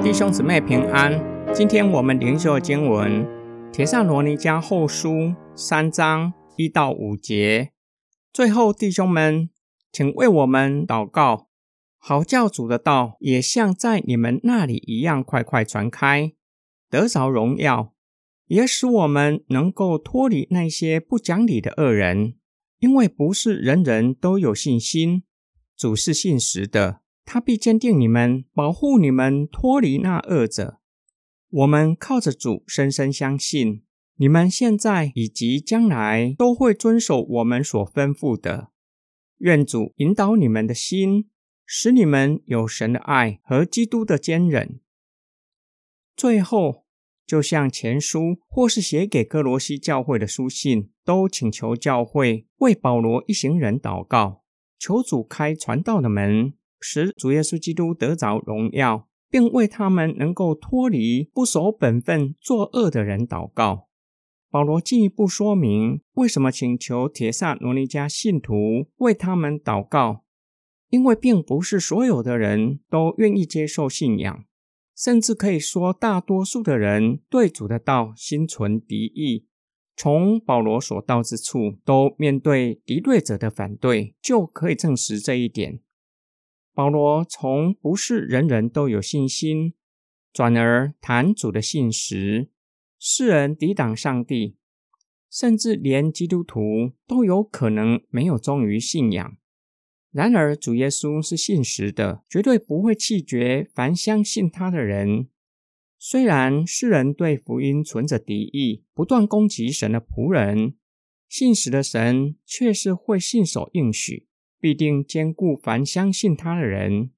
弟兄姊妹平安，今天我们灵修经文《铁上罗尼迦后书》三章一到五节。最后，弟兄们，请为我们祷告，好教主的道也像在你们那里一样快快传开，得着荣耀，也使我们能够脱离那些不讲理的恶人，因为不是人人都有信心，主是信实的。他必坚定你们，保护你们脱离那恶者。我们靠着主，深深相信，你们现在以及将来都会遵守我们所吩咐的。愿主引导你们的心，使你们有神的爱和基督的坚忍。最后，就像前书或是写给哥罗西教会的书信，都请求教会为保罗一行人祷告，求主开传道的门。使主耶稣基督得着荣耀，并为他们能够脱离不守本分、作恶的人祷告。保罗进一步说明，为什么请求铁萨罗尼加信徒为他们祷告，因为并不是所有的人都愿意接受信仰，甚至可以说，大多数的人对主的道心存敌意。从保罗所到之处，都面对敌对者的反对，就可以证实这一点。保罗从不是人人都有信心，转而谈主的信实，世人抵挡上帝，甚至连基督徒都有可能没有忠于信仰。然而主耶稣是信实的，绝对不会弃绝凡相信他的人。虽然世人对福音存着敌意，不断攻击神的仆人，信实的神却是会信守应许。必定兼顾凡相信他的人。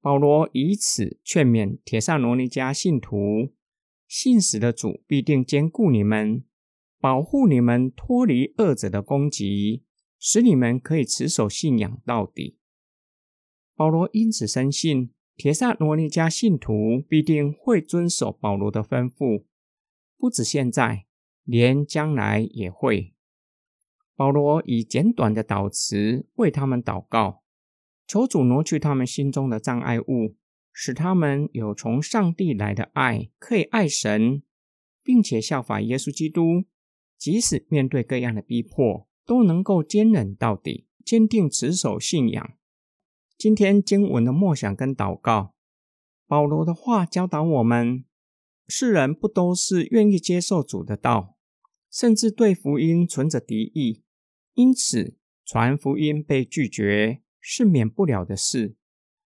保罗以此劝勉铁萨罗尼迦信徒：信使的主必定兼顾你们，保护你们脱离恶者的攻击，使你们可以持守信仰到底。保罗因此深信，铁萨罗尼迦信徒必定会遵守保罗的吩咐，不止现在，连将来也会。保罗以简短的祷词为他们祷告，求主挪去他们心中的障碍物，使他们有从上帝来的爱，可以爱神，并且效法耶稣基督，即使面对各样的逼迫，都能够坚忍到底，坚定持守信仰。今天经文的默想跟祷告，保罗的话教导我们：世人不都是愿意接受主的道，甚至对福音存着敌意。因此，传福音被拒绝是免不了的事。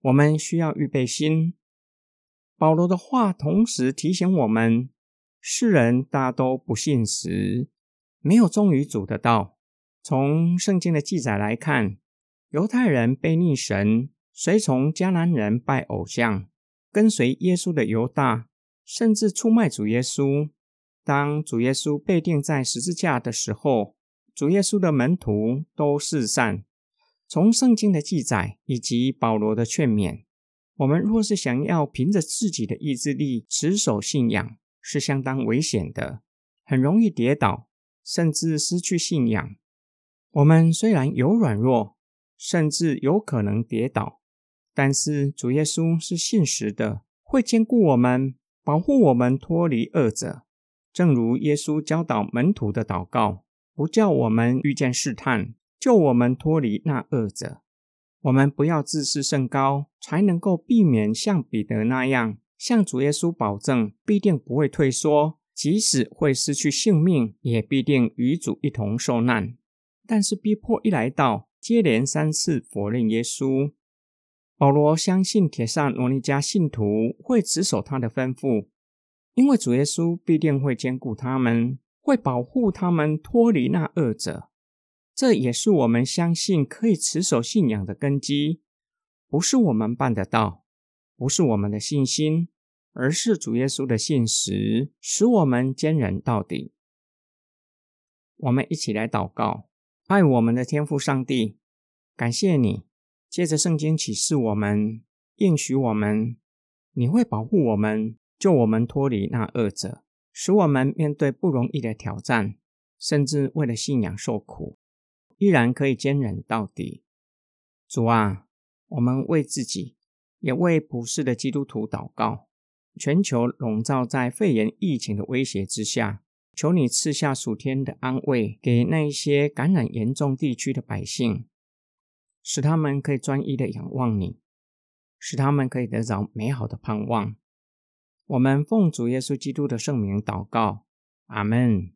我们需要预备心。保罗的话同时提醒我们：世人大都不信实，没有忠于主的道。从圣经的记载来看，犹太人背逆神，随从迦南人拜偶像，跟随耶稣的犹大，甚至出卖主耶稣。当主耶稣被钉在十字架的时候，主耶稣的门徒都四散。从圣经的记载以及保罗的劝勉，我们若是想要凭着自己的意志力持守信仰，是相当危险的，很容易跌倒，甚至失去信仰。我们虽然有软弱，甚至有可能跌倒，但是主耶稣是信实的，会兼顾我们，保护我们脱离恶者。正如耶稣教导门徒的祷告。不叫我们遇见试探，救我们脱离那恶者。我们不要自视甚高，才能够避免像彼得那样，向主耶稣保证必定不会退缩，即使会失去性命，也必定与主一同受难。但是逼迫一来到，接连三次否认耶稣。保罗相信铁扇罗尼迦信徒会持守他的吩咐，因为主耶稣必定会兼顾他们。会保护他们脱离那恶者，这也是我们相信可以持守信仰的根基。不是我们办得到，不是我们的信心，而是主耶稣的信实，使我们坚忍到底。我们一起来祷告：爱我们的天父上帝，感谢你，借着圣经启示我们，应许我们，你会保护我们，救我们脱离那恶者。使我们面对不容易的挑战，甚至为了信仰受苦。依然可以坚忍到底。主啊，我们为自己，也为普世的基督徒祷告。全球笼罩在肺炎疫情的威胁之下，求你赐下暑天的安慰给那一些感染严重地区的百姓，使他们可以专一的仰望你，使他们可以得着美好的盼望。我们奉主耶稣基督的圣名祷告，阿门。